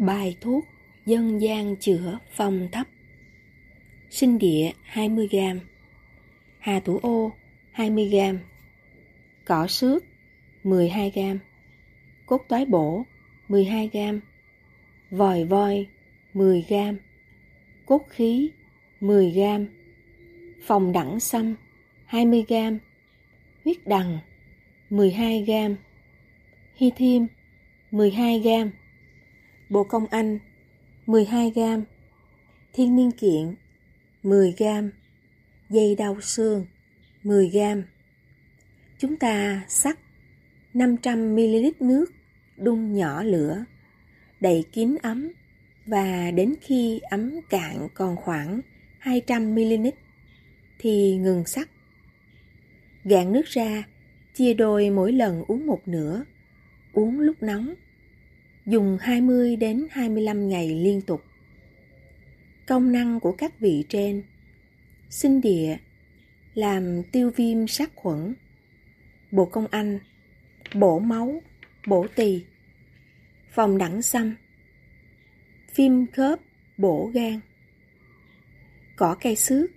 Bài thuốc dân gian chữa phong thấp. Sinh địa 20g Hà thủ ô 20g Cỏ xước 12g Cốt toái bổ 12g Vòi voi 10g Cốt khí 10g Phòng đẳng xăm 20g Huyết đằng 12g Hy thiêm 12g Bộ Công Anh 12 gram Thiên niên kiện 10 gram Dây đau xương 10 gram Chúng ta sắc 500ml nước đun nhỏ lửa đậy kín ấm và đến khi ấm cạn còn khoảng 200ml thì ngừng sắc. Gạn nước ra, chia đôi mỗi lần uống một nửa, uống lúc nóng dùng 20 đến 25 ngày liên tục. Công năng của các vị trên, Sinh địa, Làm tiêu viêm sát khuẩn, Bộ công anh, Bổ máu, Bổ tỳ, Phòng đẳng xăm, Phim khớp, Bổ gan, Cỏ cây xước,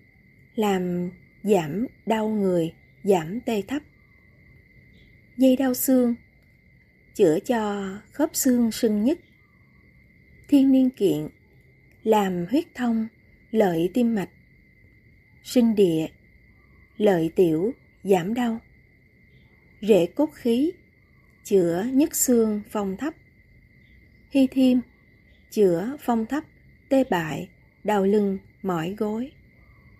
Làm giảm đau người, Giảm tê thấp, Dây đau xương chữa cho khớp xương sưng nhất, Thiên niên kiện, làm huyết thông, lợi tim mạch. Sinh địa, lợi tiểu, giảm đau. Rễ cốt khí, chữa nhức xương phong thấp. Hy thiêm, chữa phong thấp, tê bại, đau lưng, mỏi gối.